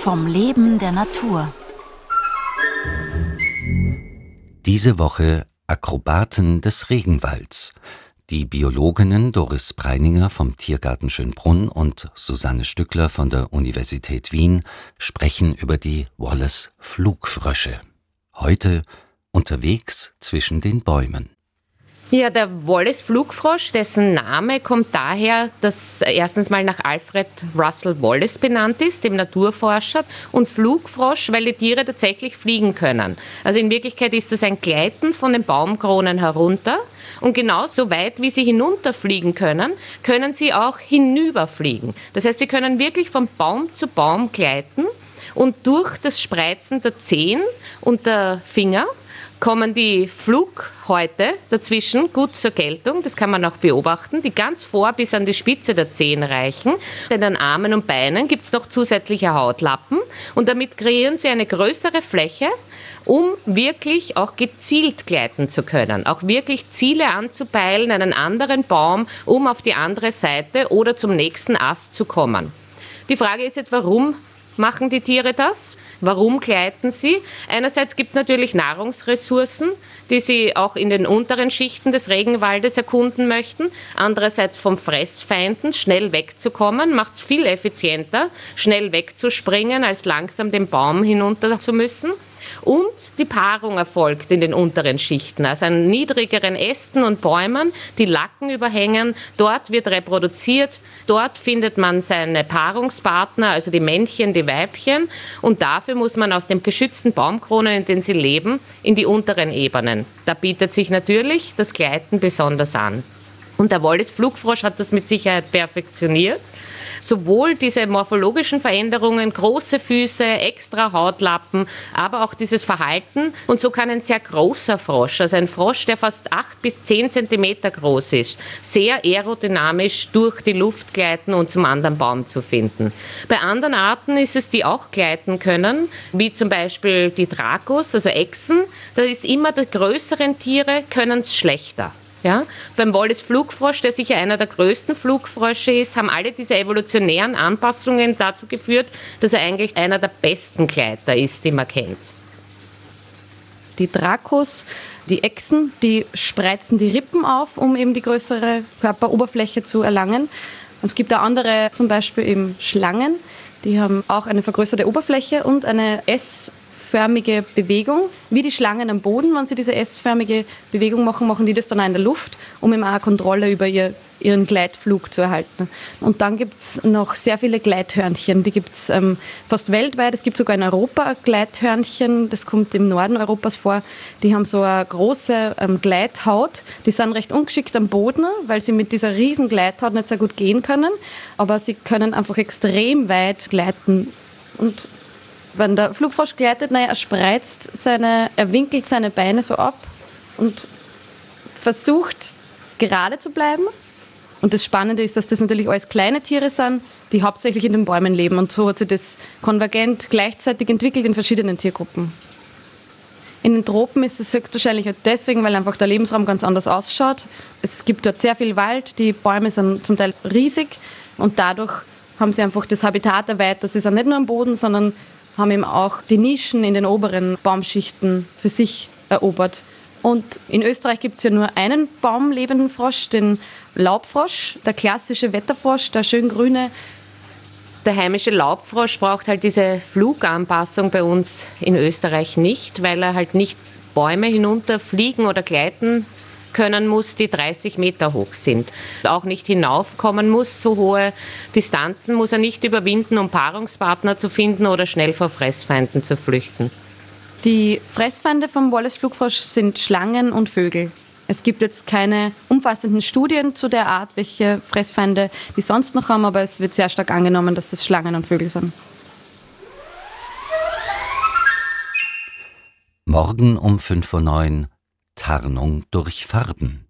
vom Leben der Natur. Diese Woche Akrobaten des Regenwalds. Die Biologinnen Doris Breininger vom Tiergarten Schönbrunn und Susanne Stückler von der Universität Wien sprechen über die Wallace Flugfrösche. Heute unterwegs zwischen den Bäumen. Ja, der Wallace Flugfrosch, dessen Name kommt daher, dass er erstens mal nach Alfred Russel Wallace benannt ist, dem Naturforscher, und Flugfrosch, weil die Tiere tatsächlich fliegen können. Also in Wirklichkeit ist das ein Gleiten von den Baumkronen herunter. Und genau so weit, wie sie hinunterfliegen können, können sie auch hinüberfliegen. Das heißt, sie können wirklich von Baum zu Baum gleiten und durch das Spreizen der Zehen und der Finger kommen die Flughäute dazwischen gut zur Geltung. Das kann man auch beobachten, die ganz vor bis an die Spitze der Zehen reichen. In den Armen und Beinen gibt es noch zusätzliche Hautlappen und damit kreieren sie eine größere Fläche, um wirklich auch gezielt gleiten zu können, auch wirklich Ziele anzupeilen, einen anderen Baum, um auf die andere Seite oder zum nächsten Ast zu kommen. Die Frage ist jetzt, warum machen die Tiere das? Warum gleiten sie? Einerseits gibt es natürlich Nahrungsressourcen, die sie auch in den unteren Schichten des Regenwaldes erkunden möchten. Andererseits vom Fressfeinden schnell wegzukommen, macht es viel effizienter, schnell wegzuspringen, als langsam den Baum hinunter zu müssen. Und die Paarung erfolgt in den unteren Schichten, also an niedrigeren Ästen und Bäumen, die Lacken überhängen. Dort wird reproduziert, dort findet man seine Paarungspartner, also die Männchen, die Weibchen. Und dafür muss man aus den geschützten Baumkronen, in denen sie leben, in die unteren Ebenen. Da bietet sich natürlich das Gleiten besonders an. Und der Wallis Flugfrosch hat das mit Sicherheit perfektioniert sowohl diese morphologischen Veränderungen, große Füße, extra Hautlappen, aber auch dieses Verhalten. Und so kann ein sehr großer Frosch, also ein Frosch, der fast acht bis zehn Zentimeter groß ist, sehr aerodynamisch durch die Luft gleiten und zum anderen Baum zu finden. Bei anderen Arten ist es, die auch gleiten können, wie zum Beispiel die Dracos, also Echsen. Da ist immer die größeren Tiere können es schlechter. Ja? Beim Wallace Flugfrosch, der sicher einer der größten Flugfrösche ist, haben alle diese evolutionären Anpassungen dazu geführt, dass er eigentlich einer der besten Gleiter ist, die man kennt. Die Dracos, die Echsen, die spreizen die Rippen auf, um eben die größere Körperoberfläche zu erlangen. Und es gibt auch andere, zum Beispiel eben Schlangen, die haben auch eine vergrößerte Oberfläche und eine S- S-förmige Bewegung, wie die Schlangen am Boden, wenn sie diese S-förmige Bewegung machen, machen die das dann auch in der Luft, um eben auch Kontrolle über ihr, ihren Gleitflug zu erhalten. Und dann gibt es noch sehr viele Gleithörnchen, die gibt es ähm, fast weltweit. Es gibt sogar in Europa Gleithörnchen, das kommt im Norden Europas vor. Die haben so eine große ähm, Gleithaut, die sind recht ungeschickt am Boden, weil sie mit dieser riesen Gleithaut nicht sehr gut gehen können, aber sie können einfach extrem weit gleiten und wenn der Flugfrosch gleitet, naja, er spreizt seine, er winkelt seine Beine so ab und versucht gerade zu bleiben. Und das Spannende ist, dass das natürlich alles kleine Tiere sind, die hauptsächlich in den Bäumen leben. Und so hat sich das konvergent gleichzeitig entwickelt in verschiedenen Tiergruppen. In den Tropen ist es höchstwahrscheinlich halt deswegen, weil einfach der Lebensraum ganz anders ausschaut. Es gibt dort sehr viel Wald, die Bäume sind zum Teil riesig und dadurch haben sie einfach das Habitat erweitert. Sie sind nicht nur am Boden, sondern haben eben auch die Nischen in den oberen Baumschichten für sich erobert. Und in Österreich gibt es ja nur einen baumlebenden Frosch, den Laubfrosch, der klassische Wetterfrosch, der schön grüne. Der heimische Laubfrosch braucht halt diese Fluganpassung bei uns in Österreich nicht, weil er halt nicht Bäume hinunterfliegen oder gleiten können muss, die 30 Meter hoch sind. Auch nicht hinaufkommen muss, so hohe Distanzen muss er nicht überwinden, um Paarungspartner zu finden oder schnell vor Fressfeinden zu flüchten. Die Fressfeinde vom Wallace-Flugfrosch sind Schlangen und Vögel. Es gibt jetzt keine umfassenden Studien zu der Art, welche Fressfeinde die sonst noch haben, aber es wird sehr stark angenommen, dass es Schlangen und Vögel sind. Morgen um 5.09 Uhr Tarnung durch Farben.